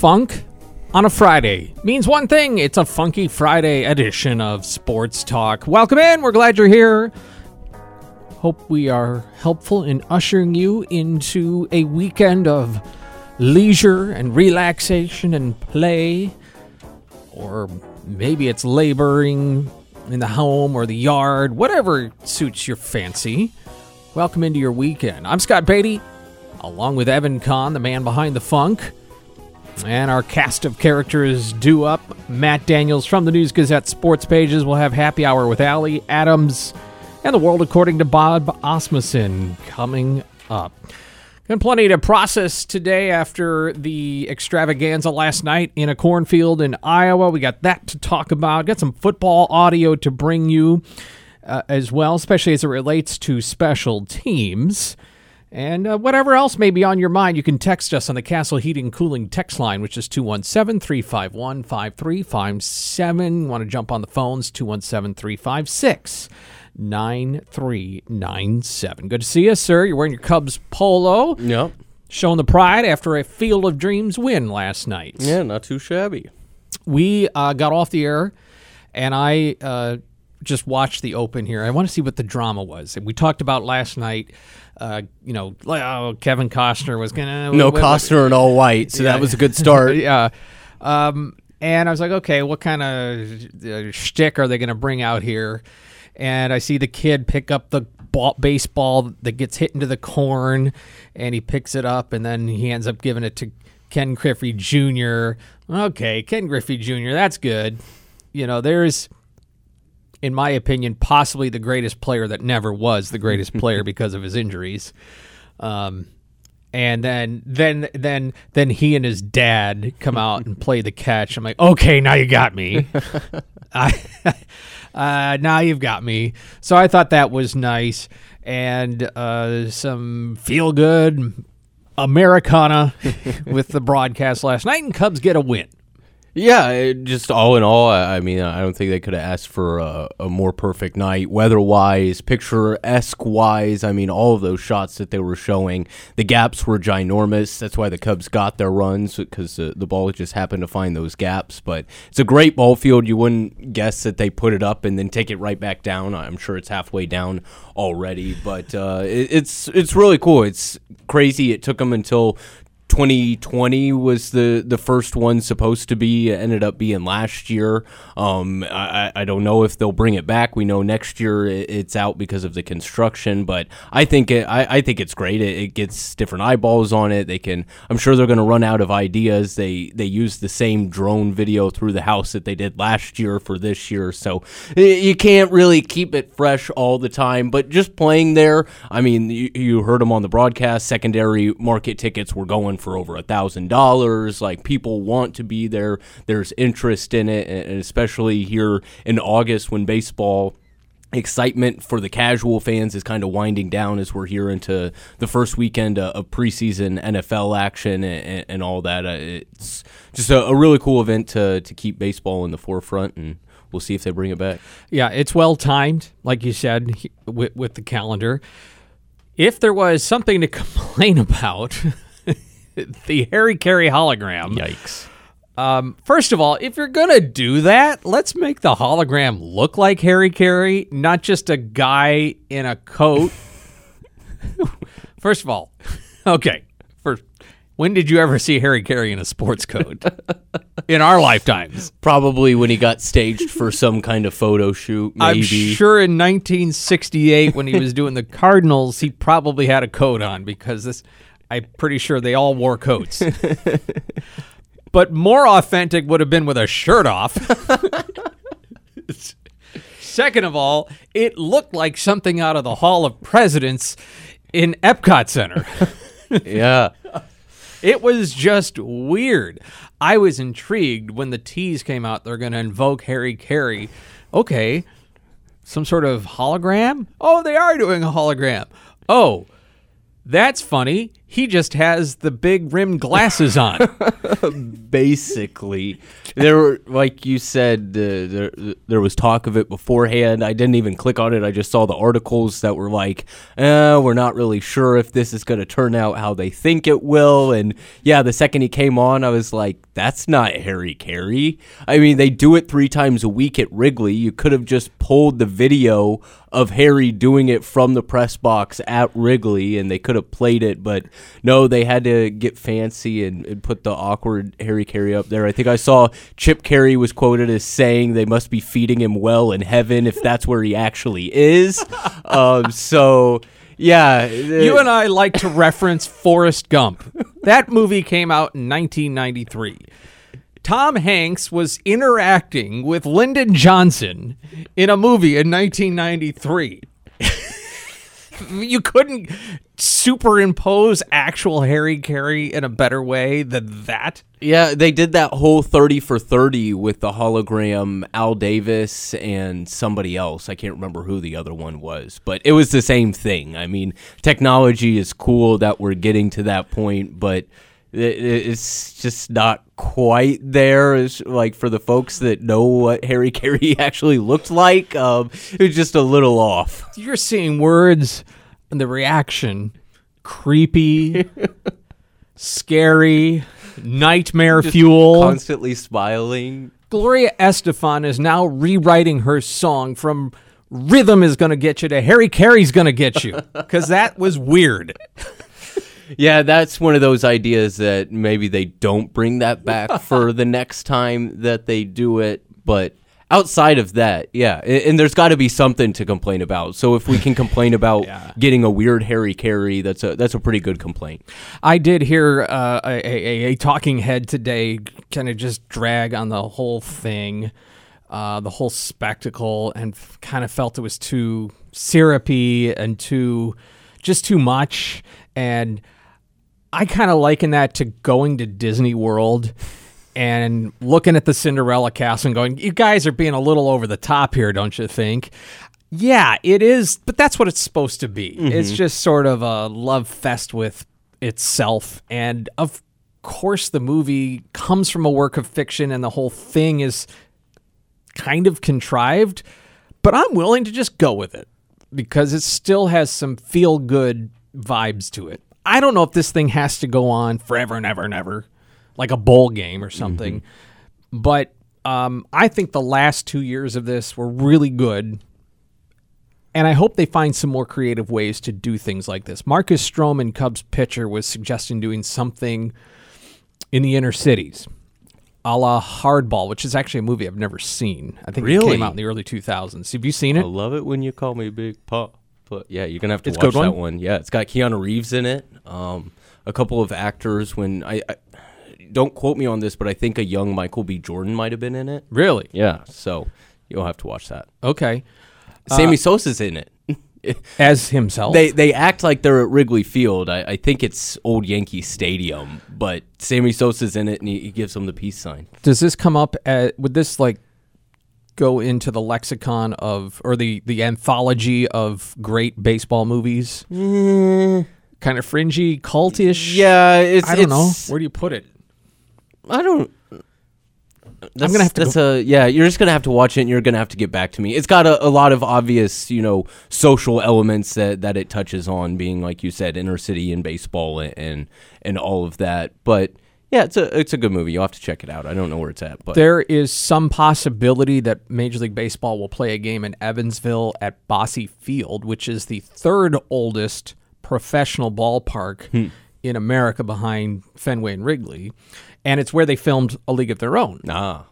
funk on a Friday means one thing it's a funky Friday edition of Sports Talk. Welcome in. We're glad you're here. Hope we are helpful in ushering you into a weekend of leisure and relaxation and play. Or maybe it's laboring in the home or the yard, whatever suits your fancy. Welcome into your weekend. I'm Scott Beatty, along with Evan Conn, the man behind the funk. And our cast of characters due up. Matt Daniels from the News Gazette sports pages will have happy hour with Alli Adams and the world according to Bob Asmussen coming up. Got plenty to process today after the extravaganza last night in a cornfield in Iowa. We got that to talk about. Got some football audio to bring you uh, as well, especially as it relates to special teams. And uh, whatever else may be on your mind, you can text us on the Castle Heating Cooling text line, which is 217 351 5357. Want to jump on the phones? 217 356 9397. Good to see you, sir. You're wearing your Cubs polo, Yep. showing the pride after a Field of Dreams win last night. Yeah, not too shabby. We uh, got off the air, and I uh, just watch the Open here. I want to see what the drama was. And we talked about last night. Uh, you know, oh, Kevin Costner was gonna No what- Costner in all white, so Yeah. that was a good start. yeah. Um, and I was like, okay, what kind of uh, shtick are they going to bring out here? And I see the kid pick up the ball, baseball that gets hit into the corn, and he picks it up, and then he ends up giving it to Ken Griffey Jr. Okay, Ken Griffey Jr. That's good. You know, there's, in my opinion, possibly the greatest player that never was the greatest player because of his injuries. Um, and then then then then he and his dad come out and play the catch. I'm like, okay, now you got me. I, uh, now you've got me. So I thought that was nice and uh, some feel good Americana with the broadcast last night, and Cubs get a win. Yeah, just all in all, I mean, I don't think they could have asked for a, a more perfect night, weather-wise, picturesque-wise. I mean, all of those shots that they were showing, the gaps were ginormous. That's why the Cubs got their runs because the, the ball just happened to find those gaps. But it's a great ball field. You wouldn't guess that they put it up and then take it right back down. I'm sure it's halfway down already, but uh, it, it's it's really cool. It's crazy. It took them until 2020 was the the first one supposed to be it ended up being last year. Um I, I don't know if they'll bring it back. We know next year it's out because of the construction but i think it i, I think it's great. It, it gets different eyeballs on it. They can i'm sure they're going to run out of ideas. They they use the same drone video through the house that they did last year for this year. So you can't really keep it fresh all the time but just playing there i mean you, you heard them on the broadcast. Secondary market tickets were going for over a thousand dollars like people want to be there there's interest in it and especially here in august when baseball excitement for the casual fans is kind of winding down as we're here into the first weekend of preseason NFL action and, and all that. Uh, it's just a, a really cool event to, to keep baseball in the forefront, and we'll see if they bring it back. Yeah, it's well timed, like you said, with, with the calendar. If there was something to complain about, the Harry Caray hologram. Yikes. Um, first of all, if you're gonna do that, let's make the hologram look like Harry Caray, not just a guy in a coat. first of all, okay. First, when did you ever see Harry Caray in a sports coat? in our lifetimes. Probably when he got staged for some kind of photo shoot, maybe. I'm sure in 1968 when he was doing the Cardinals, he probably had a coat on because this. I'm pretty sure they all wore coats. but more authentic would have been with a shirt off. Second of all, it looked like something out of the Hall of Presidents in Epcot Center. yeah. It was just weird. I was intrigued when the tease came out. They're going to invoke Harry Caray. Okay, some sort of hologram? Oh, they are doing a hologram. Oh, that's funny. He just has the big rimmed glasses on. basically there were like you said uh, there, there was talk of it beforehand. I didn't even click on it. I just saw the articles that were like eh, we're not really sure if this is going to turn out how they think it will. And yeah the second he came on i was like that's not harry caray. I mean they do it three times a week at wrigley. You could have just pulled the video of harry doing it from the press box at wrigley and they could have played it but no they had to get fancy and, and put the awkward harry caray up there i think i saw Chip Caray was quoted as saying they must be feeding him well in heaven if that's where he actually is. Um, so, yeah. You and I like to reference Forrest Gump. That movie came out in 1993. Tom Hanks was interacting with Lyndon Johnson in a movie in 1993. you couldn't superimpose actual Harry Caray in a better way than that. Yeah, they did that whole 30 for 30 with the hologram Al Davis and somebody else. I can't remember who the other one was, but it was the same thing. I mean, technology is cool that we're getting to that point, but it's just not quite there as like for the folks that know what Harry Carey actually looked like um, it was just a little off. You're seeing words and the reaction. Creepy scary nightmare just fuel. constantly smiling. Gloria estefan is now rewriting her song from rhythm is going to get you to harry caray's going to get you because that was weird yeah, that's one of those ideas that maybe they don't bring that back for the next time that they do it. But outside of that, yeah, and, and there's got to be something to complain about. So if we can complain about Yeah. getting a weird Harry Caray, that's a that's a pretty good complaint. I did hear uh, a, a, a talking head today kind of just drag on the whole thing, uh, the whole spectacle, and kind of felt it was too syrupy and too, just too much. And I kind of liken that to going to Disney World and looking at the Cinderella castle and going, you guys are being a little over the top here, don't you think? Yeah, it is, but that's what it's supposed to be. Mm-hmm. It's just sort of a love fest with itself. And of course, the movie comes from a work of fiction and the whole thing is kind of contrived, but I'm willing to just go with it because it still has some feel good vibes to it. I don't know if this thing has to go on forever and ever and ever, like a bowl game or something, but um, I think the last two years of this were really good. And I hope they find some more creative ways to do things like this. Marcus Stroman, Cubs pitcher, was suggesting doing something in the inner cities, a la Hardball, which is actually a movie I've never seen. I think it came out in the early 2000s. Have you seen it? I love it when you call me Big Pop. But yeah, you're gonna have to It's watch that one? one. Yeah, it's got Keanu Reeves in it. Um, a couple of actors. When I, I don't quote me on this, but I think a young Michael B. Jordan might have been in it. Really? Yeah, so you'll have to watch that. Okay. Sammy Sosa's in it. As himself. They they act like they're at Wrigley Field. I, I think it's Old Yankee Stadium, but Sammy Sosa's in it and he, he gives them the peace sign. Does this come up at would this like go into the lexicon of or the the anthology of great baseball movies? Mm. Kind of fringy, cultish. Yeah, it's I don't know. Where do you put it? I don't. That's, I'm gonna have to That's a yeah. You're just gonna have to watch it. and You're gonna have to get back to me. It's got a, a lot of obvious, you know, social elements that that it touches on, being like you said, inner city and baseball and and, and all of that. But yeah, it's a it's a good movie. You'll have to check it out. I don't know where it's at, but There is some possibility that Major League Baseball will play a game in Evansville at Bosse Field, which is the third oldest professional ballpark in America behind Fenway and Wrigley. And it's where they filmed A League of Their Own. ah,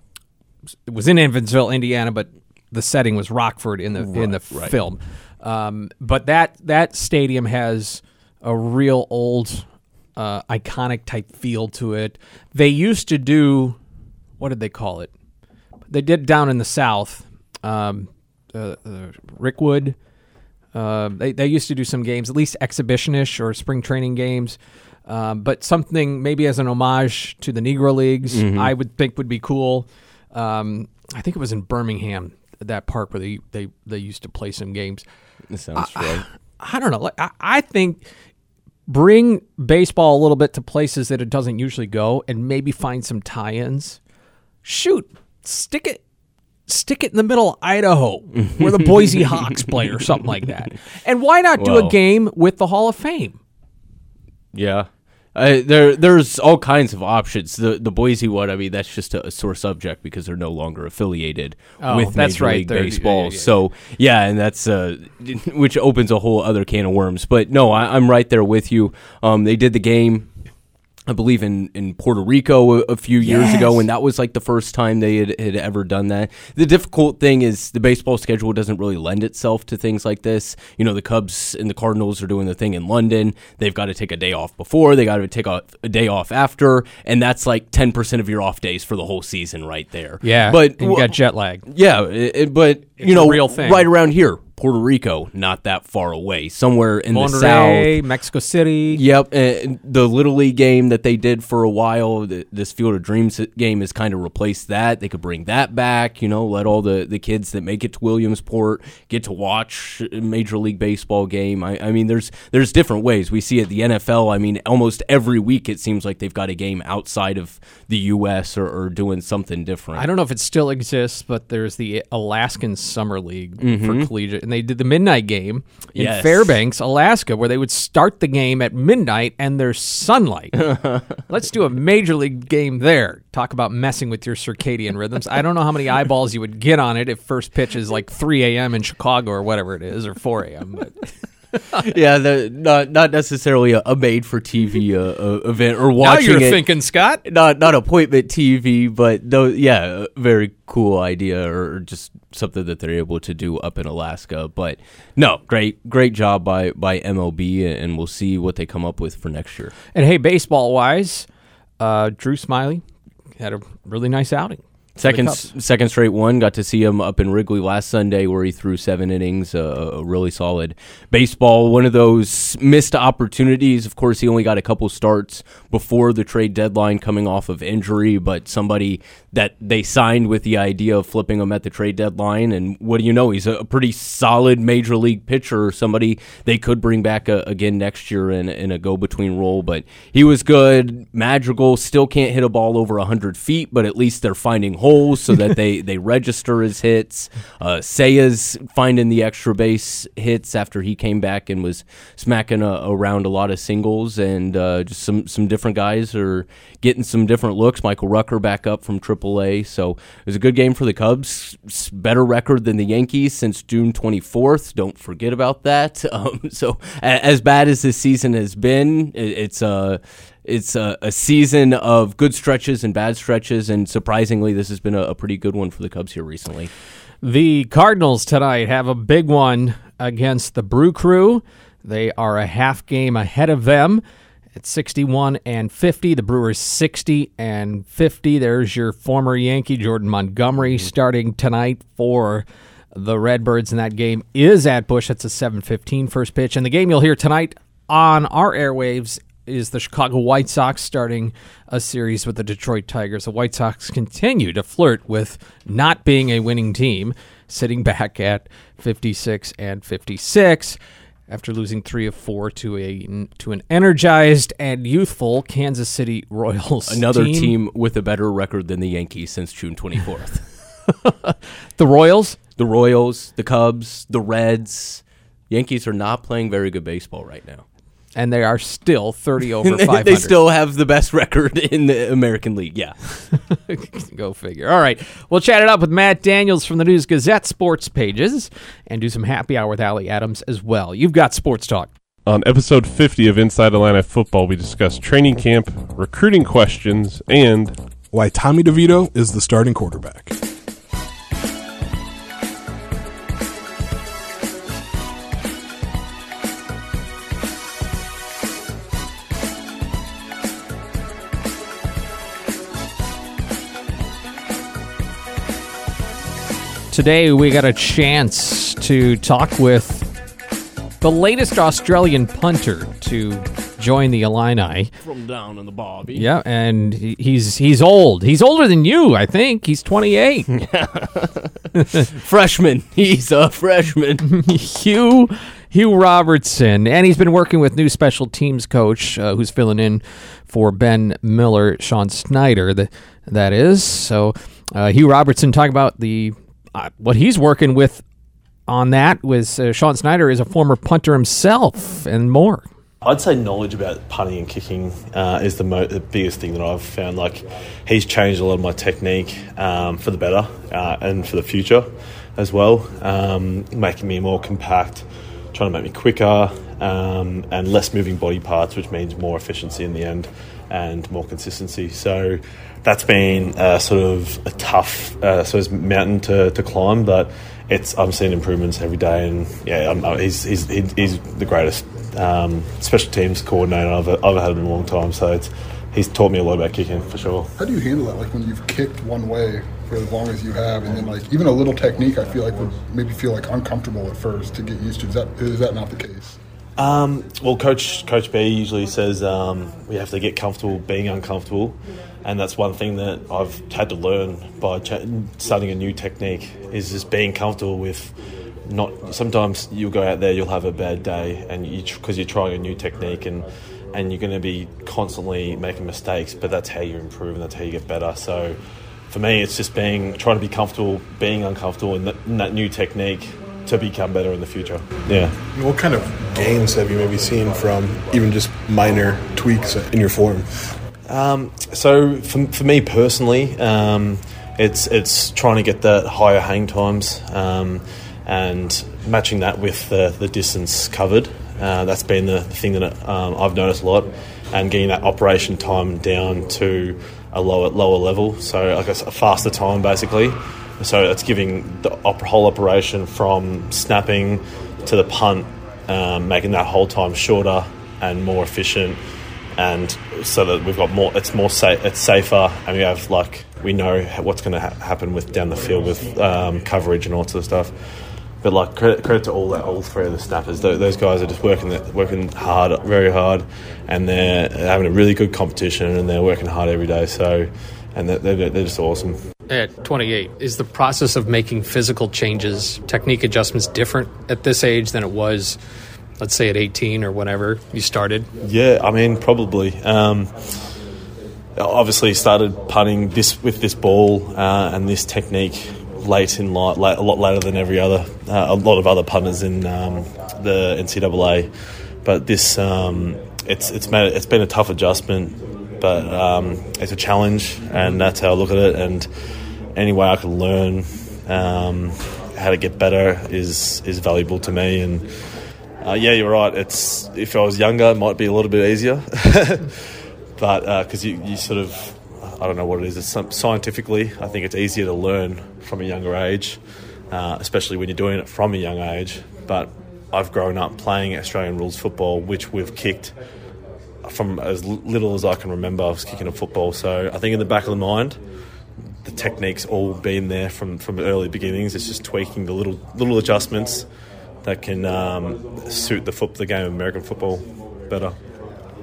it was in Evansville, Indiana, but the setting was Rockford in the in the right. film. Um, but that that stadium has a real old, uh, iconic type feel to it. They used to do, what did they call it? They did down in the south, um, uh, uh, Rickwood. Uh, they they used to do some games, at least exhibitionish or spring training games. Um, but something maybe as an homage to the Negro Leagues, I would think would be cool. Um, I think it was in Birmingham, that park where they they, they used to play some games. that sounds right. I don't know. I, I think bring baseball a little bit to places that it doesn't usually go and maybe find some tie-ins. Shoot, stick it stick it in the middle of Idaho where the Boise Hawks play or something like that. And why not do a game with the Hall of Fame? Yeah. There, there's all kinds of options. The the Boise one, I mean, that's just a, a sore subject because they're no longer affiliated Oh, with that's Major right. League Baseball. yeah, yeah, yeah. So yeah, and that's uh, which opens a whole other can of worms. But no, I, I'm right there with you. Um, they did the game. I believe in, in Puerto Rico a, a few years ago, Yes. and that was like the first time they had, had ever done that. The difficult thing is the baseball schedule doesn't really lend itself to things like this. You know, the Cubs and the Cardinals are doing the thing in London. They've got to take a day off before, they got to take a, a day off after, and that's like 10% of your off days for the whole season right there. Yeah, But you got jet lag. yeah, it, it- but It's you know, real thing. right around here, Puerto Rico, not that far away, somewhere in the south. Mexico City. Yep, and the little league game that they did for a while, the, this Field of Dreams game has kind of replaced that. They could bring that back, you know, let all the, the kids that make it to Williamsport get to watch a Major League Baseball game. I, I mean, there's there's different ways. We see at the NFL. I mean, almost every week it seems like they've got a game outside of the U.S. or, or doing something different. I don't know if it still exists, but there's the Alaskan Summer League Mm-hmm. for collegiate, and they did the midnight game in Yes. Fairbanks, Alaska, where they would start the game at midnight and there's sunlight. Let's do a major league game there. Talk about messing with your circadian rhythms. I don't know how many eyeballs you would get on it if first pitch is like 3 a.m. in Chicago or whatever it is, or 4 a.m. But yeah, the, not not necessarily a, a made for TV uh, uh, event or now watching you're it. thinking, Scott. not not appointment TV, but though, yeah, very cool idea or just something that they're able to do up in Alaska. But no, great great job by by MLB, and we'll see what they come up with for next year. And hey, baseball wise, uh, Drew Smyly had a really nice outing. Second second straight one. Got to see him up in Wrigley last Sunday, where he threw seven innings. Uh, a really solid baseball. One of those missed opportunities. Of course, he only got a couple starts before the trade deadline, coming off of injury. But somebody that they signed with the idea of flipping him at the trade deadline, and what do you know? He's a, a pretty solid major league pitcher. Somebody they could bring back uh again next year in, in a go between role. But he was good. Madrigal still can't hit a ball over hundred feet, but at least they're finding holes so that they, they register his hits. Uh, finding the extra base hits after he came back and was smacking uh, around a lot of singles, and uh, just some, some different guys are getting some different looks. Michael Rucker back up from AAA, so it was a good game for the Cubs. Better record than the Yankees since June 24th. Don't forget about that. Um, so a- as bad as this season has been, it, it's uh, it's a, a season of good stretches and bad stretches, and surprisingly, this has been a, a pretty good one for the Cubs here recently. The Cardinals tonight have a big one against the Brew Crew. They are a half game ahead of them at 61 and 50. The Brewers 60 and 50. There's your former Yankee Jordan Montgomery mm-hmm. starting tonight for the Redbirds, and that game is at Bush. That's a 7:15 first pitch, and the game you'll hear tonight on our airwaves is the Chicago White Sox starting a series with the Detroit Tigers. The White Sox continue to flirt with not being a winning team, sitting back at 56 and 56 after losing 3 of 4 to a to an energized and youthful Kansas City Royals. Another team. with a better record than the Yankees since June 24th. The Royals the Royals, the Cubs, the Reds. Yankees are not playing very good baseball right now. And they are still 30 over They- 500. they still have the best record in the American League. Yeah. Go figure. All right. We'll chat it up with Matt Daniels from the News Gazette sports pages and do some happy hour with Alli Adams as well. You've got Sports Talk. On episode 50 of Inside Atlanta Football, we discuss training camp, recruiting questions, and why Tommy DeVito is the starting quarterback. Today, we got a chance to talk with the latest Australian punter to join the Illini. From down in the Bobby. Yeah, and he- he's he's old. He's older than you, I think. He's 28. Freshman. He's a freshman. Hugh Hugh Robertson, and he's been working with new special teams coach uh, who's filling in for Ben Miller, Sean Snyder, the, that is. So, uh, Hugh Robertson talking about the uh, what he's working with on that with uh, Sean Snyder is a former punter himself and more. I'd say knowledge about punting and kicking uh, is the, mo- the biggest thing that I've found. Like, he's changed a lot of my technique um, for the better uh, and for the future as well, um, making me more compact, trying to make me quicker um, and less moving body parts, which means more efficiency in the end and more consistency. So that's been uh, sort of a tough uh, sort of mountain to, to climb, but it's I'm seeing improvements every day, and yeah, I'm, I'm, he's, he's he's the greatest um, special teams coordinator I've, I've had in a long time. So it's, he's taught me a lot about kicking for sure. How do you handle that? Like when you've kicked one way for as long as you have, and then like even a little technique, I feel like would maybe feel like uncomfortable at first to get used to. Is that is that not the case? Um, well, Coach Coach B usually says um, we have to get comfortable being uncomfortable, and that's one thing that I've had to learn by ch- starting a new technique is just being comfortable with. Not sometimes you'll go out there, you'll have a bad day, and you because you're trying a new technique and and you're going to be constantly making mistakes, but that's how you improve and that's how you get better. So for me, it's just being trying to be comfortable, being uncomfortable in in that new technique to become better in the future. Yeah. What kind of gains have you maybe seen from even just minor tweaks in your form? Um, so for, for me personally, um, it's it's trying to get that higher hang times um, and matching that with the, the distance covered. Uh, that's been the thing that um, I've noticed a lot, and getting that operation time down to a lower lower level. So like a, a faster time basically. So it's giving the op- whole operation from snapping to the punt, um, making that whole time shorter and more efficient, and so that we've got more. It's more safe. It's safer, and we have like we know what's going to ha- happen with down the field with um, coverage and all sorts of stuff. But like credit, credit to all that, all three of the snappers. Those, those guys are just working working hard, very hard, and they're having a really good competition, and they're working hard every day. So, and they're, they're, they're just awesome. At 28, is the process of making physical changes, technique adjustments different at this age than it was, let's say, at 18 or whenever you started? Yeah, I mean, probably. Um, obviously, started punting this with this ball uh, and this technique late in life, late, a lot later than every other, uh, a lot of other punters in um, the NCAA. But this, um, it's it's made it's been a tough adjustment, but um, it's a challenge, and that's how I look at it. And any way I can learn um, how to get better is is valuable to me. And uh, yeah, you're right. It's if I was younger, it might be a little bit easier, but because uh, you, you sort of I don't know what it is. It's scientifically, I think it's easier to learn from a younger age, uh, especially when you're doing it from a young age. But I've grown up playing Australian rules football, which we've kicked from as little as I can remember. I was kicking a football, so I think in the back of the mind, the techniques all been there from from early beginnings. It's just tweaking the little little adjustments that can um, suit the foot the game of American football better.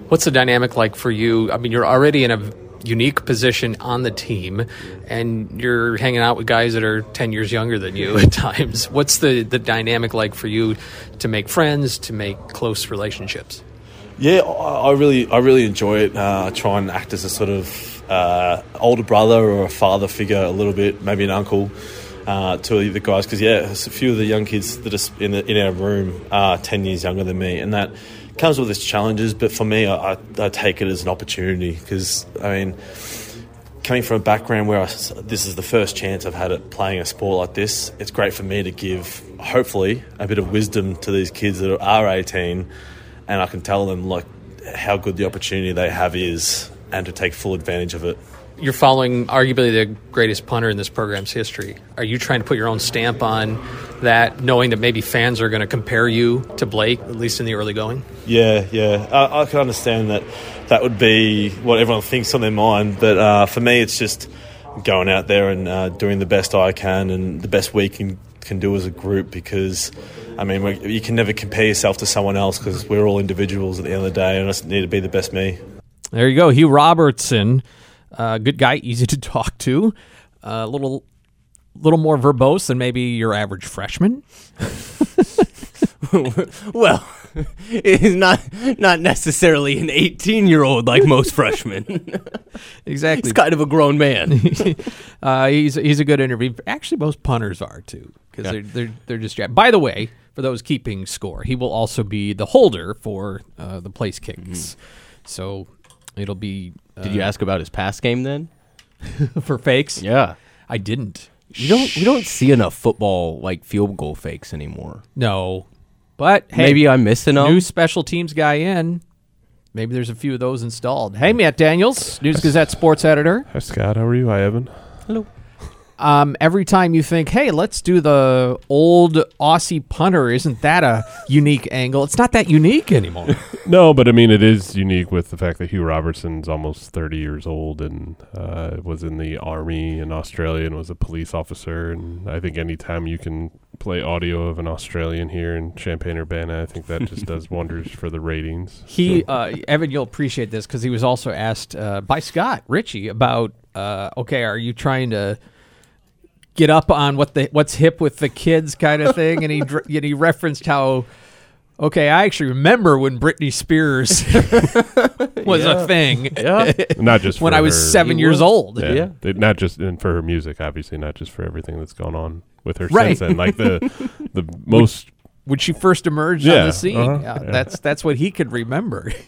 What's the dynamic like for you? I mean, you're already in a unique position on the team and you're hanging out with guys that are 10 years younger than you at times what's the, the dynamic like for you to make friends to make close relationships yeah i really i really enjoy it uh, i try and act as a sort of uh, older brother or a father figure a little bit maybe an uncle uh, to the guys because yeah a few of the young kids that are in, the, in our room are 10 years younger than me and that comes with its challenges, but for me, I, I take it as an opportunity because I mean, coming from a background where I, this is the first chance I've had at playing a sport like this, it's great for me to give, hopefully, a bit of wisdom to these kids that are 18, and I can tell them like how good the opportunity they have is, and to take full advantage of it you're following arguably the greatest punter in this program's history. Are you trying to put your own stamp on that, knowing that maybe fans are going to compare you to Blake, at least in the early going? Yeah, yeah. I, I can understand that that would be what everyone thinks on their mind, but uh, for me, it's just going out there and uh, doing the best I can and the best we can, can do as a group because. I mean, you can never compare yourself to someone else because we're all individuals at the end of the day, and I just need to be the best me. There you go, Hugh Robertson. Uh, good guy, easy to talk to. A uh, little, little more verbose than maybe your average freshman. well, he's not not necessarily an 18 year old like most freshmen. Exactly. he's kind of a grown man. uh, he's he's a good interview. Actually, most punters are too because Yeah. they're they're they're just. jacked. By the way, for those keeping score, he will also be the holder for uh, the place kicks. So it'll be. Did you ask about his pass game then? for fakes? Yeah. I didn't. You don't we don't see enough football like field goal fakes anymore. No, but hey, Maybe I'm missing them. new special teams guy in. Maybe there's a few of those installed. Hey, Matt Daniels, News Gazette sports editor. Hi, Scott. How are you? Hi, Evan. Um, every time you think, hey, let's do the old Aussie punter, isn't that a unique angle? It's not that unique anymore. No, but I mean, it is unique with the fact that Hugh Robertson's almost 30 years old and uh, was in the army in Australia and was a police officer. And I think anytime you can play audio of an Australian here in Champaign Urbana, I think that just does wonders for the ratings. He, uh, Evan, you'll appreciate this because he was also asked uh, by Scott Richey about, uh, okay, are you trying to get up on what the what's hip with the kids kind of thing? And he and he referenced how, okay, I actually remember when Britney Spears was a thing yeah. Not just when for I was her- seven years old. Yeah, Yeah. They- not just and for her music, obviously, not just for everything that's gone on with her Right. since then. Like the the most when she first emerged on the scene. uh-huh, Yeah, yeah. That's that's what he could remember.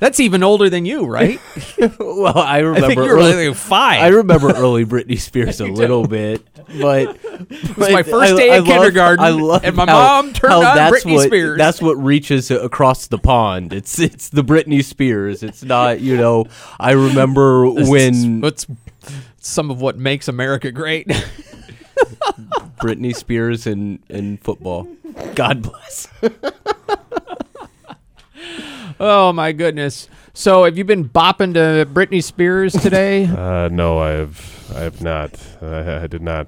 that's even older than you, right? well, I I remember think you were early, like five. I remember early Britney Spears a little bit, but it was my first day in kindergarten, I love and my how- mom turned on that's Britney what, Spears. That's what reaches across the pond. It's it's the Britney Spears. It's not you know. I remember when What's some of what makes America great? Britney Spears and in football. God bless. Oh my goodness! So, have you been bopping to Britney Spears today? Uh, no, I have I have not. I, I did not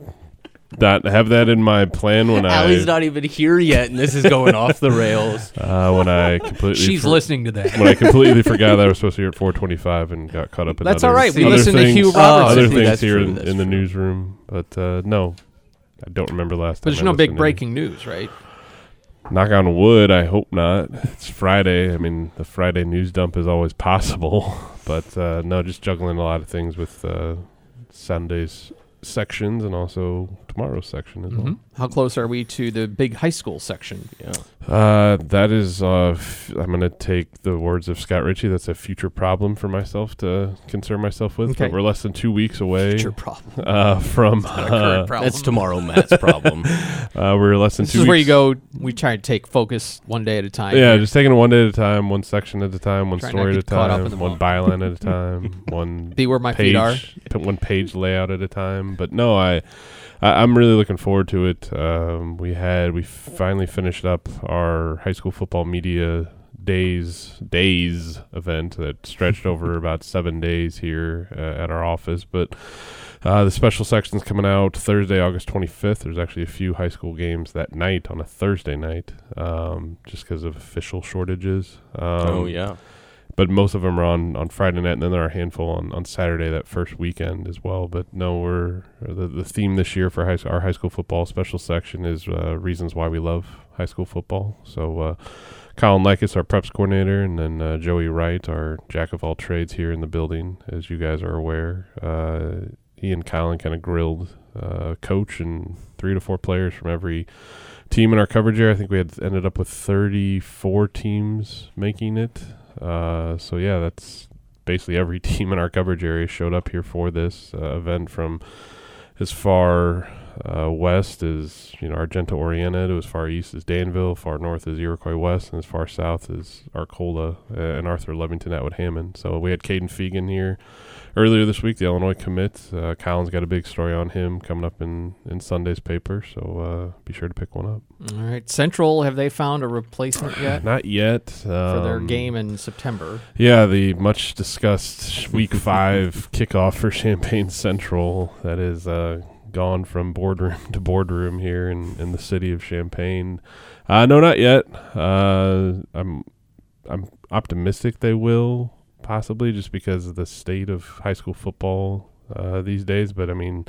not have that in my plan when I Alli's not even here yet, and this is going off the rails. uh, when I completely She's for- listening to that. when I completely forgot that I was supposed to be at 425 and got caught up in the That's other, all right. We other listened to things, Hugh Oh, other things here true, in, in the newsroom, but uh, no, I don't remember last but time. there's I no big listened in. breaking news, right? Knock on wood. I hope not. It's Friday. I mean, the Friday news dump is always possible, but uh, no, just juggling a lot of things with uh, Sunday's sections and also tomorrow's section as well. Mhm. How close are we to the big high school section? Yeah. Uh, that is, uh, f- I'm going to take the words of Scott Richey. That's a future problem for myself to concern myself with. Okay. But we're less than two weeks away Future problem. uh, from. Not a Uh, current problem. That's tomorrow, Matt's problem. uh, we're less than This two is weeks. where you go. We try to take focus one day at a time. Yeah, here. just taking it one day at a time, one section at a time, one Try not story to at a get caught up in time, the one moment. byline at a time, one be where my feet are. page, p- one page layout at a time. But no, I, I I'm really looking forward to it. Um, we had we finally finished up our high school football media days days event that stretched over about seven days here uh, at our office, but. Uh, the special section's coming out Thursday, August 25th. There's actually a few high school games that night on a Thursday night, um, just because of official shortages. Um, oh yeah. But most of them are on, on Friday night, and then there are a handful on, on Saturday that first weekend as well. But no, we're the, the theme this year for high, our high school football special section is uh, reasons why we love high school football. So uh, Colin Likas, our preps coordinator, and then uh, Joey Wright, our jack of all trades here in the building, as you guys are aware. Uh, he and Colin kind of grilled uh, coach and three to four players from every team in our coverage area. I think we had ended up with 34 teams making it. Uh, so yeah, that's basically every team in our coverage area showed up here for this uh, event from as far uh, west is you know Argenta-Oreana, as far east as Danville, far north as Iroquois West, and as far south as Arcola uh, and Arthur Lovington Atwood Hammond. So we had Kaden Feagin here earlier this week, the Illinois commit. Uh, Colin's got a big story on him coming up in, in Sunday's paper, so uh, be sure to pick one up. All right, Central. Have they found a replacement yet Not yet for their um, game in September? Yeah, the much discussed week five kickoff for Champaign Central that is uh, gone from boardroom to boardroom here in, in the city of Champaign. Uh, no, not yet. Uh, I'm I'm optimistic they will possibly just because of the state of high school football uh, these days. But I mean,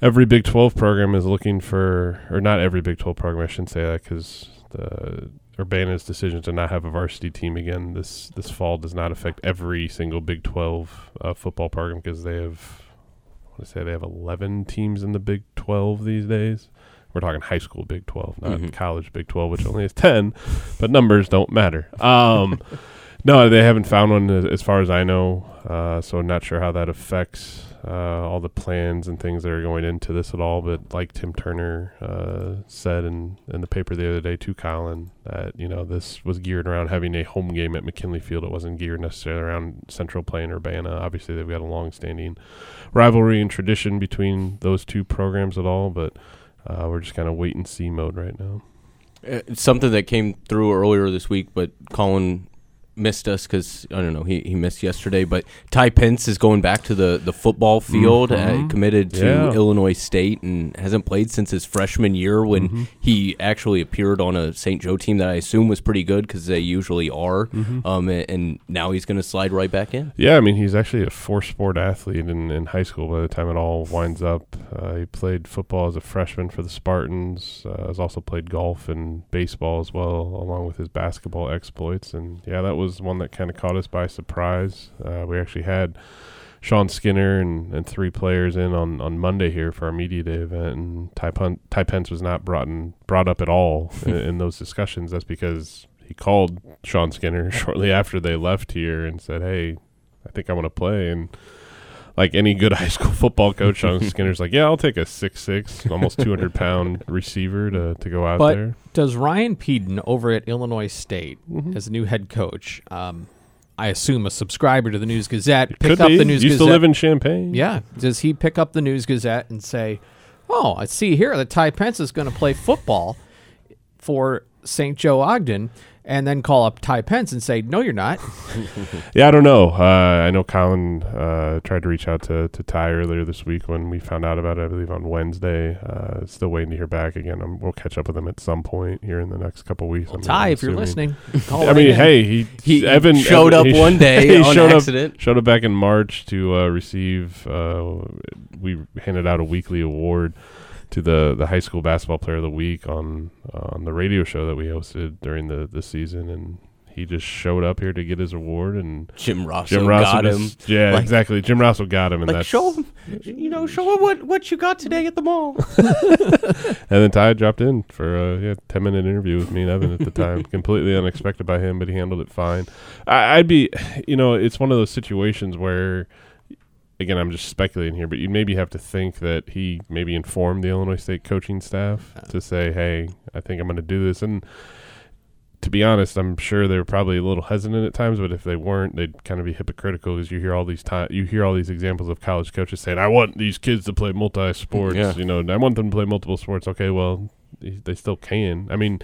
every Big 12 program is looking for, or not every Big 12 program, I shouldn't say that because the Urbana's decision to not have a varsity team again this this fall does not affect every single Big 12 uh, football program because they have, To say they have 11 teams in the Big 12 these days. We're talking high school Big 12, not Mhm. college Big 12, which only has 10, but numbers don't matter. Um, no, they haven't found one as, as far as I know. Uh, so not sure how that affects uh, all the plans and things that are going into this at all. But like Tim Turner uh, said in, in the paper the other day to Colin, that you know this was geared around having a home game at McKinley Field. It wasn't geared necessarily around Central or Urbana. Obviously, they've got a long-standing rivalry and tradition between those two programs at all. But uh, we're just kind of wait and see mode right now. Uh, It's something that came through earlier this week, but Colin missed us because I don't know he, he missed yesterday. But Ty Pence is going back to the, the football field, uh, Mhm. committed to Yeah. Illinois State, and hasn't played since his freshman year when Mhm. he actually appeared on a St. Joe team that I assume was pretty good because they usually are. Mhm. Um, a- and now he's going to slide right back in. Yeah, I mean, he's actually a four sport athlete in, in high school by the time it all winds up. Uh, he played football as a freshman for the Spartans, uh, has also played golf and baseball as well, along with his basketball exploits. And yeah, that was one that kind of caught us by surprise. Uh, we actually had Sean Skinner and, and three players in on, on Monday here for our media day event, and Ty, Pun- Ty Pence was not brought in, brought up at all in, in those discussions. That's because he called Sean Skinner shortly after they left here and said, "Hey, I think I want to play." And like any good high school football coach, Sean Skinner's like, "Yeah, I'll take a six six, almost two hundred pound receiver to to go out But there." does Ryan Pedon over at Illinois State Mhm. as a new head coach, um, I assume a subscriber to the News Gazette, pick up be. the News Used Gazette? to live in Champaign. yeah. Does he pick up the News Gazette and say, "Oh, I see here that Ty Pence is going to play football for St. Joe Ogden," and then call up Ty Pence and say, "No, you're not." Yeah, I don't know. Uh, I know Colin uh, tried to reach out to, to Ty earlier this week when we found out about it, I believe on Wednesday. Uh, still waiting to hear back again. Um we'll catch up with him at some point here in the next couple weeks. I'm- Ty, I'm if you're listening, call I mean, in. hey, he, He Evan showed Evan- up he one day he on showed accident. Up, showed up back in March to uh, receive. Uh, we handed out a weekly award to the the high school basketball player of the week on on the radio show that we hosted during the the season, and he just showed up here to get his award and. Jim Rossow Jim Rossow got him. yeah, Like- exactly. Jim Rossow got him, and Like that's show him, you know, show him what, what you got today at the mall. And then Ty dropped in for a yeah, 10 minute interview with me and Evan at the time. Completely unexpected by him, but he handled it fine. I, I'd be, you know, it's one of those situations where, again, I'm just speculating here, but you'd maybe have to think that he maybe informed the Illinois State coaching staff to say, hey, I think I'm going to do this. And to be honest, I'm sure they were probably a little hesitant at times, but if they weren't, they'd kind of be hypocritical because you hear all these time, you hear all these examples of college coaches saying, "I want these kids to play multi sports." Yeah. You know, I want them to play multiple sports. Okay, well, they they still can. I mean,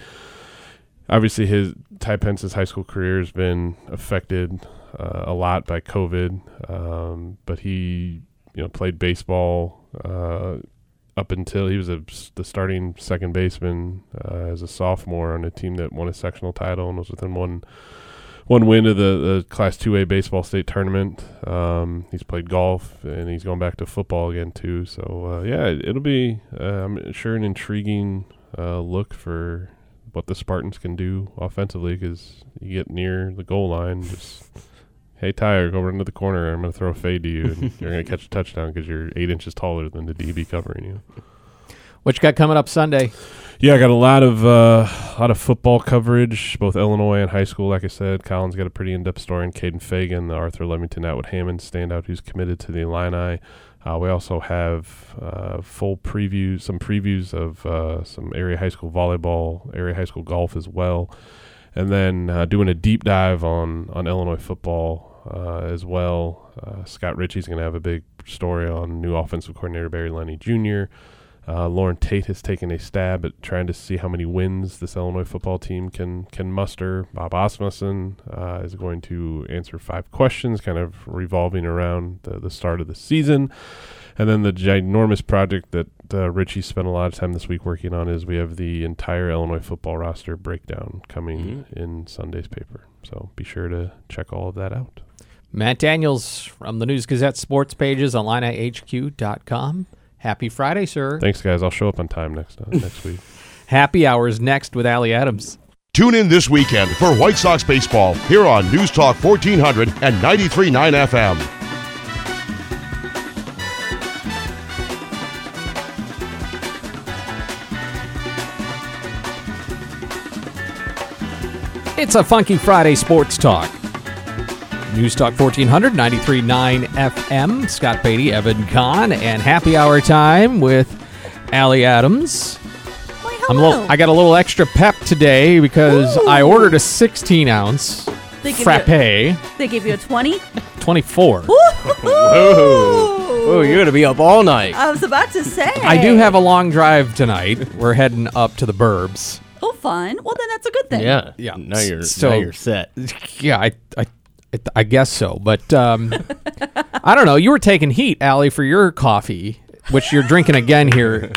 obviously, his Ty Pence's high school career has been affected uh, a lot by COVID, um, but he, you know, played baseball. Uh, up until he was a, the starting second baseman uh, as a sophomore on a team that won a sectional title and was within one one win of the, the Class 2A baseball state tournament. Um, he's played golf and he's going back to football again too. So uh, yeah, it, it'll be uh, I'm sure an intriguing uh, look for what the Spartans can do offensively because you get near the goal line, just hey Tyre, go run to the corner. I'm going to throw a fade to you, and you're going to catch a touchdown because you're eight inches taller than the DB covering you. What you got coming up Sunday? Yeah, I got a lot of uh, a lot of football coverage, both Illinois and high school. Like I said, Colin's got a pretty in-depth story on Kaden Feagin, the Arthur Lovington Atwood Hammond standout who's committed to the Illini. Uh, we also have uh, full previews, some previews of uh, some area high school volleyball, area high school golf as well, and then uh, doing a deep dive on on Illinois football uh, as well. Uh, Scott Richey's going to have a big story on new offensive coordinator Barry Lunney Jr. Uh, Loren Tate has taken a stab at trying to see how many wins this Illinois football team can can muster. Bob Asmussen uh, is going to answer five questions, kind of revolving around the, the start of the season. And then the ginormous project that uh, Richey spent a lot of time this week working on is we have the entire Illinois football roster breakdown coming in Sunday's paper. So be sure to check all of that out. Matt Daniels from the News Gazette sports pages on illinihq.com. Happy Friday, sir. Thanks, guys. I'll show up on time next uh, next week. Happy hours next with Alli Adams. Tune in this weekend for White Sox baseball here on News Talk 1400 and 93.9 FM. It's a Funky Friday Sports Talk. News Talk 1400, 93.9 FM. Scott Beatty, Evan Conn, and happy hour time with Alli Adams. Why, I'm a hello. little, I got a little extra pep today because I ordered a 16 ounce They give you- frappe, They gave you a 20? 24. Oh, you're gonna be up all night. I was about to say. I do have a long drive tonight. We're heading up to the burbs. Oh, fun. Well, then that's a good thing. Yeah, Yeah. Now you're So- now you're set. Yeah, I, I, I guess so. But um, I don't know. You were taking heat, Alli, for your coffee, which you're drinking again here.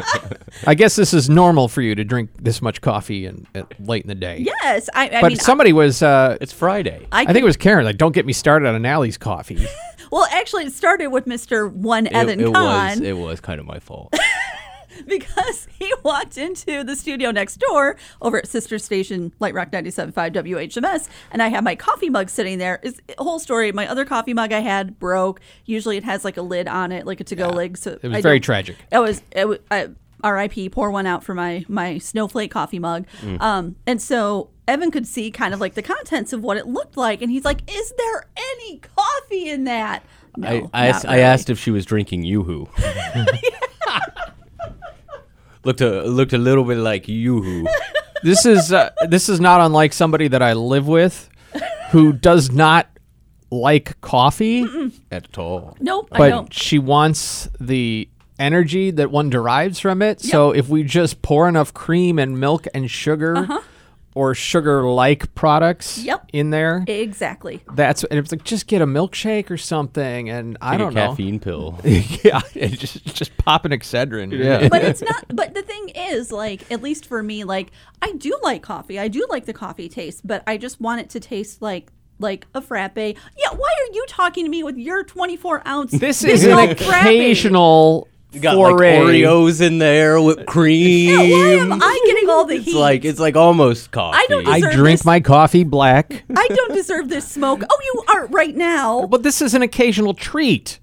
I guess this is normal for you to drink this much coffee and late in the day. Yes. I, I but mean, somebody was. Uh, It's Friday. I, I think it was Karen. Like, don't get me started on Alli's coffee. Well, actually, it started with Mr. One Evan it, it Conn was it was kind of my fault. because he walked into the studio next door over at Sister Station Light Rock 97.5 WHMS, and I had my coffee mug sitting there. Is whole story. My other coffee mug I had broke. Usually, it has like a lid on it, like a to-go lid. So It was I very tragic. It was. It was I, R.I.P. Pour one out for my my snowflake coffee mug. Mm. Um, and so Evan could see kind of like the contents of what it looked like, and he's like, "Is there any coffee in that?" No, I, I, asked, I asked if she was drinking YooHoo. looked a looked a little bit like YooHoo. this is uh, this is not unlike somebody that I live with, who does not like coffee, at all. Nope, I but don't. she wants the energy that one derives from it. So if we just pour enough cream and milk and sugar. Or sugar-like products Uh-huh. Yep. in there. Exactly. That's and it's like just get a milkshake or something, and I Take a don't know. caffeine pill. yeah, just just pop an Excedrin. Yeah. but it's not but the thing is like at least for me like i do like coffee i do like the coffee taste but i just want it to taste like like a frappe yeah why are you talking to me with your 24 ounce This is an old frappe? occasional You got like. Oreos in there, whipped cream. yeah, why am i getting all the heat? It's like it's like almost coffee. I don't I drink this. my coffee black, i don't deserve this smoke oh you aren't right now but this is an occasional treat.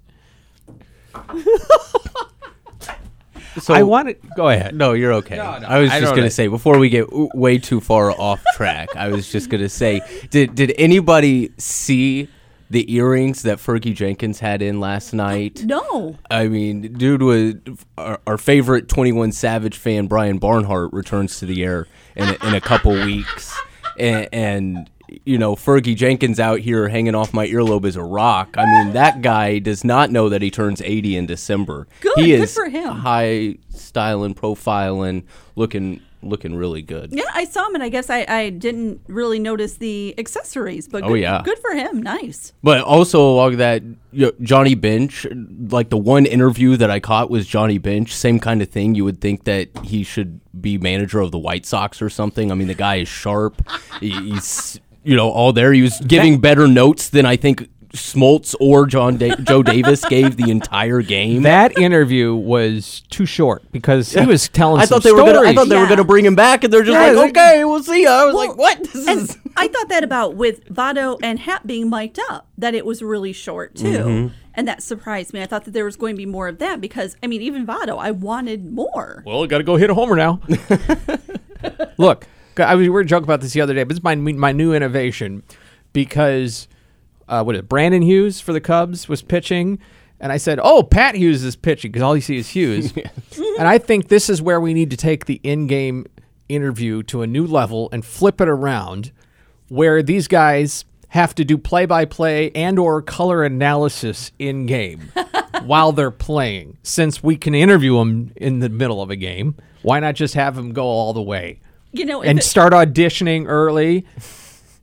so I want it. Go ahead. No, you're okay. No, no, I was I just gonna know. say before we get way too far off track. I was just gonna say, did did anybody see the earrings that Fergie Jenkins had in last night? no I mean, dude was our, our favorite Twenty One Savage fan, Brian Barnhart, returns to the air in a, in a couple weeks, and, and you know Fergie Jenkins out here hanging off my earlobe as a rock. I mean, that guy does not know that he turns eighty in December. Good, he good is for him. high styling, profiling, looking looking really good. yeah i saw him and i guess i, I didn't really notice the accessories but Oh, good, yeah. good for him nice But also along that, you know, Johnny Bench, like the one interview that I caught was Johnny Bench. Same kind of thing. You would think that he should be manager of the White Sox or something. I mean, the guy is sharp. He- He's you know all there. He was giving better notes than I think Smoltz or John da- Joe Davis gave the entire game. That interview was too short because he was telling. I some thought they were gonna. I thought they were gonna bring him back, and they're just Yeah, like, okay, we'll see. I was Well, like, what? This is. I thought that about with Votto and Happ being mic'd up, that it was really short too. Mm-hmm. And that surprised me. I thought that there was going to be more of that because, I mean, even Votto, I wanted more. Well, got to go hit a homer now. Look, I was we were joking about this the other day, but this is my my new innovation because uh, what is it? Brandon Hughes for the Cubs was pitching, and I said, "Oh, Pat Hughes is pitching," because all you see is Hughes. and I think this is where we need to take the in-game interview to a new level and flip it around, where these guys have to do play-by-play and or color analysis in game while they're playing. Since we can interview them in the middle of a game, why not just have them go all the way You know, and it- start auditioning early?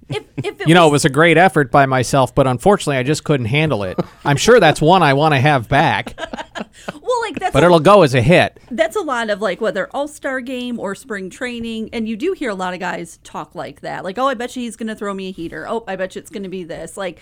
If, if it You know, it was a great effort by myself, but unfortunately, I just couldn't handle it. I'm sure that's one I want to have back, well, like that's but it'll go as a hit. that's a lot of like whether all star game or spring training, and you do hear a lot of guys talk like that. Like, oh, I bet you he's going to throw me a heater. Oh, I bet you it's going to be this. Like,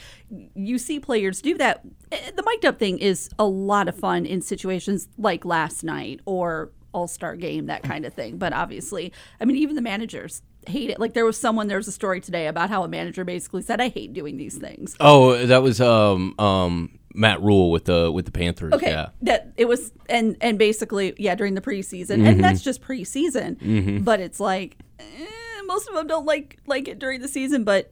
you see players do that. Eh, The mic'd up thing is a lot of fun in situations like last night or all star game, that kind of thing. But obviously, I mean, even the managers hate it. Like, there was someone, there was a story today about how a manager basically said, I hate doing these things. Oh, that was um um Matt Rhule with the with the Panthers. Okay, Yeah. that it was, and and basically, yeah, during the preseason, and that's just preseason. But it's like eh, most of them don't like like it during the season, but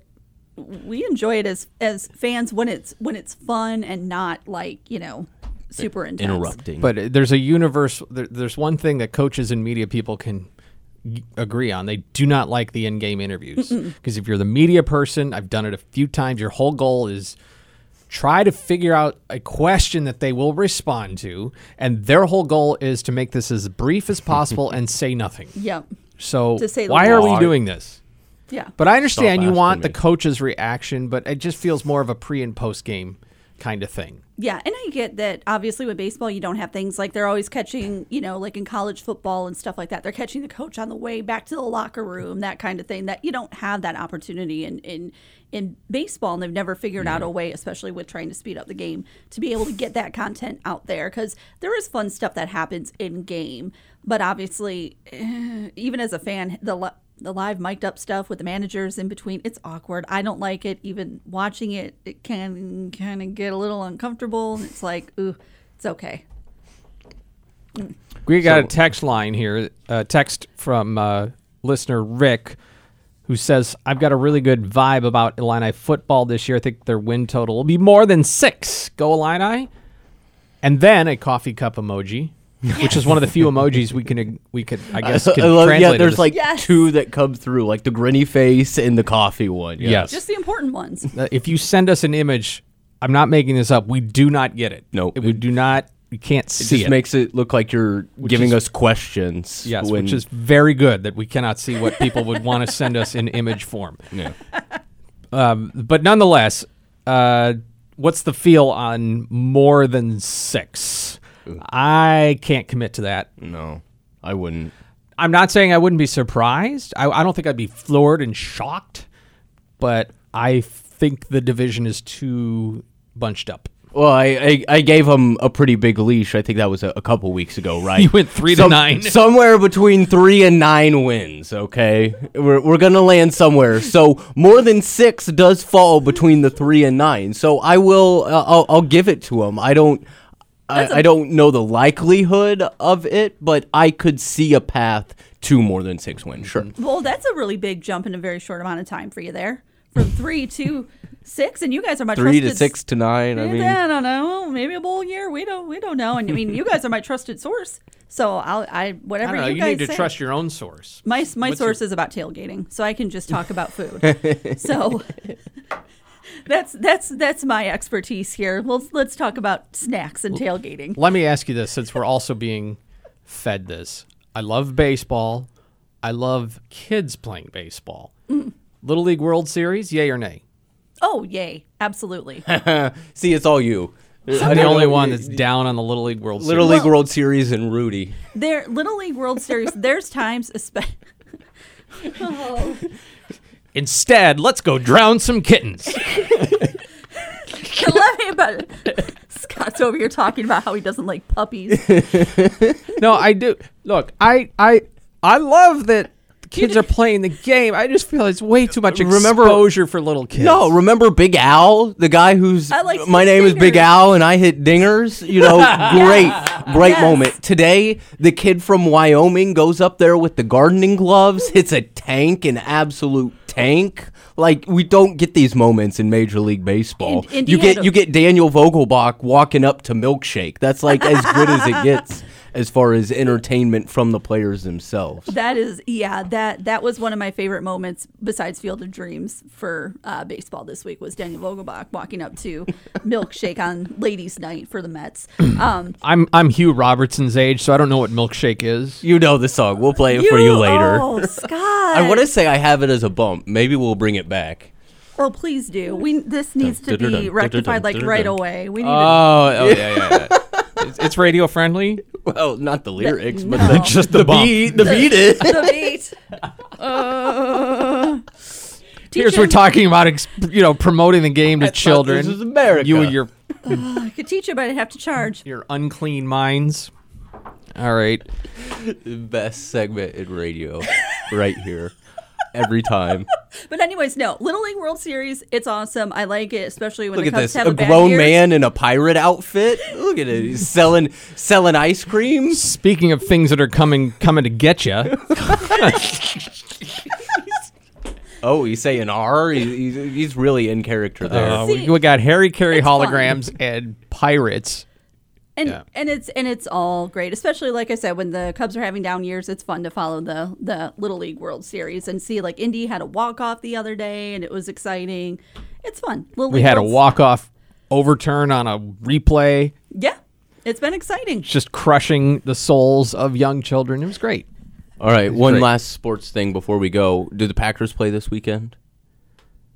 we enjoy it as as fans when it's when it's fun and not like you know super intense. Interrupting. But there's a universe. There, there's one thing that coaches and media people can g- agree on. They do not like the in-game interviews because if you're the media person, I've done it a few times. Your whole goal is try to figure out a question that they will respond to, and their whole goal is to make this as brief as possible and say nothing. Yep. So To say the why are we doing this? Yeah. But I understand you asking want the me. coach's reaction, but it just feels more of a pre and post game kind of thing. Yeah, and I get that obviously with baseball you don't have things like they're always catching, you know, like in college football and stuff like that. They're catching the coach on the way back to the locker room, that kind of thing. That you don't have that opportunity in in in baseball and they've never figured out a way, especially with trying to speed up the game, to be able to get that content out there cuz there is fun stuff that happens in game, but obviously even as a fan the the live mic'd up stuff with the managers in between it's awkward i don't like it even watching it it can kind of get a little uncomfortable and it's like ooh it's okay We got a text line here, a text from uh, listener Rick, who says, I've got a really good vibe about Illini football this year. I think their win total will be more than six. Go Illini. And then a coffee cup emoji, which is one of the few emojis we can, we could, I guess, can I love- translate. yeah, there's like Yes. two that come through, like the grinny face and the coffee one. Yes. just the important ones Uh, if you send us an image, I'm not making this up. We do not get it. No. we do not. We can't see. It see just it. makes it look like you're giving is- us questions. yes, when- which is very good that we cannot see what people would want to send us in image form. yeah. Um, but nonetheless, uh, what's the feel on more than six? I can't commit to that. no, I wouldn't. I'm not saying I wouldn't be surprised. I, I don't think I'd be floored and shocked, but I think the division is too bunched up. Well, I, I, I gave him a pretty big leash. I think that was a, a couple weeks ago, right? You went three to nine. Somewhere between three and nine wins, okay? We're, we're going to land somewhere. So more than six does fall between the three and nine. So I will, uh, I'll, I'll give it to him. I don't. I I don't know the likelihood of it, but I could see a path to more than six wins. Sure. Mm-hmm. well that's a really big jump in a very short amount of time for you there from three to six and you guys are my Three to trusted six to nine. I mean, I don't know. Maybe a bowl year. We don't. We don't know. And I mean, you guys are my trusted source. So I'll. I I whatever don't know. you, You, guys need to say. trust your own source. My my What's source is about tailgating, so I can just talk about food. so that's that's that's my expertise here. Let's let's talk about snacks and tailgating. Let me ask you this since we're also being fed this. I love baseball. I love kids playing baseball. Mm. Little League World Series, yay or nay? Oh, yay! Absolutely. see, it's all you. I'm the only one that's down on the Little League World Little Series. League World Series and Rudy. there, Little League World Series. There's times, especially. Instead, let's go drown some kittens. Let me about Scott's over here talking about how he doesn't like puppies. no, I do. Look, I I I love that kids are playing the game. I just feel it's way too much Remember- exposure for little kids. No, remember Big Al, the guy who's I like my his name is Big dingers. Al and I hit dingers. You know, great, great Yes. moment. Today, the kid from Wyoming goes up there with the gardening gloves, hits a tank, and absolute tank. Like we don't get these moments in Major League Baseball. You get you get Daniel Vogelbach walking up to milkshake. That's like as good as it gets as far as entertainment from the players themselves. That is, yeah, that that was one of my favorite moments besides Field of Dreams for uh, baseball this week was Daniel Vogelbach walking up to milkshake on ladies' night for the Mets. Um, I'm I'm Hugh Robertson's age, so I don't know what milkshake is. You know the song. We'll play it for you later. Oh, Scott! I want to say I have it as a bump. Maybe we'll bring it back. Oh, please do. We this needs to be rectified like right away. We need Oh, oh yeah, yeah, yeah. it's, it's radio friendly. Well, not the lyrics, but no. the, just the, bump. beat. The beat is. the beat. Uh, Here's teach we're talking about ex- you know promoting the game to children. This is America. You and your I could teach you, but I'd have to charge. your unclean minds. All right. best segment in radio, right here, every time. But anyways, no. Little League World Series, it's awesome. I like it, especially when Look the at Cubs this, have a a grown man in a pirate outfit. Look at it, he's selling selling ice cream. Speaking of things that are coming coming to get you, Oh, he's saying R. He's, he's really in character there. uh, See, we, we got Harry Caray it's fun. holograms and pirates. And Yeah. and it's and it's all great, especially like I said, when the Cubs are having down years, it's fun to follow the the Little League World Series and see like Indy had a walk off the other day, and it was exciting. It's fun. Little We League had a walk off overturn on a replay, Yeah, it's been exciting. just crushing the souls of young children. It was great. All right, one great. last sports thing before we go. Do the Packers play this weekend?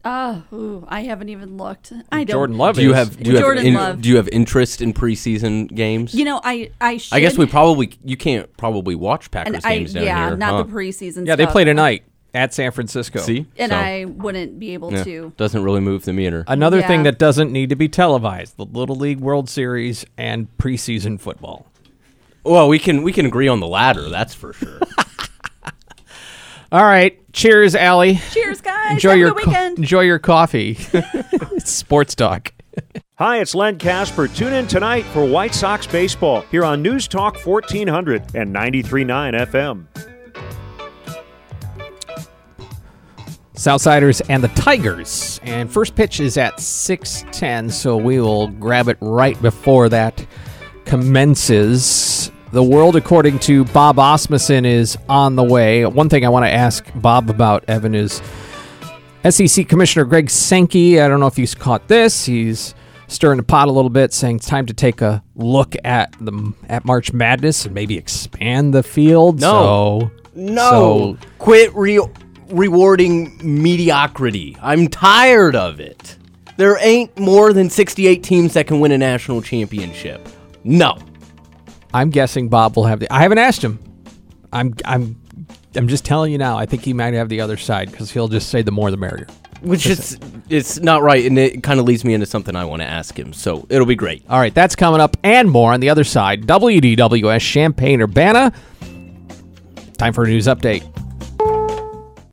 Oh, ooh, I haven't even looked. I don't. Jordan Love Do you is- have do you Jordan have in- Love. do you have interest in preseason games? You know, I I should, I guess we probably you can't probably watch Packers and I games down here. yeah, here. not huh? the preseason. Yeah, they stuff. played tonight at San Francisco. See, and So, I wouldn't be able yeah, to. doesn't really move the meter. Another thing that doesn't need to be televised: the Little League World Series and preseason football. well, we can we can agree on the latter. That's for sure. All right, cheers, Alli. Cheers, guys. Enjoy Have a your good co- weekend. enjoy your coffee. It's Sports talk. Hi, it's Len Kasper. Tune in tonight for White Sox baseball here on News Talk 1400 and 93.9 FM. Southsiders and the Tigers. And first pitch is at 6:10, so we will grab it right before that commences. The world according to Bob Asmussen is on the way. One thing I want to ask Bob about Evan is SEC Commissioner Greg Sankey, I don't know if you caught this. He's stirring the pot a little bit, saying it's time to take a look at the at March Madness and maybe expand the field. No. So, No, so quit re- rewarding mediocrity. I'm tired of it. There ain't more than 68 teams that can win a national championship. No. I'm guessing Bob will have the. I haven't asked him. I'm I'm I'm just telling you now. I think he might have the other side because he'll just say the more the merrier. Which is it's not right, and it kind of leads me into something I want to ask him. So it'll be great. All right, that's coming up and more on the other side. WDWS Champaign Urbana. Time for a news update.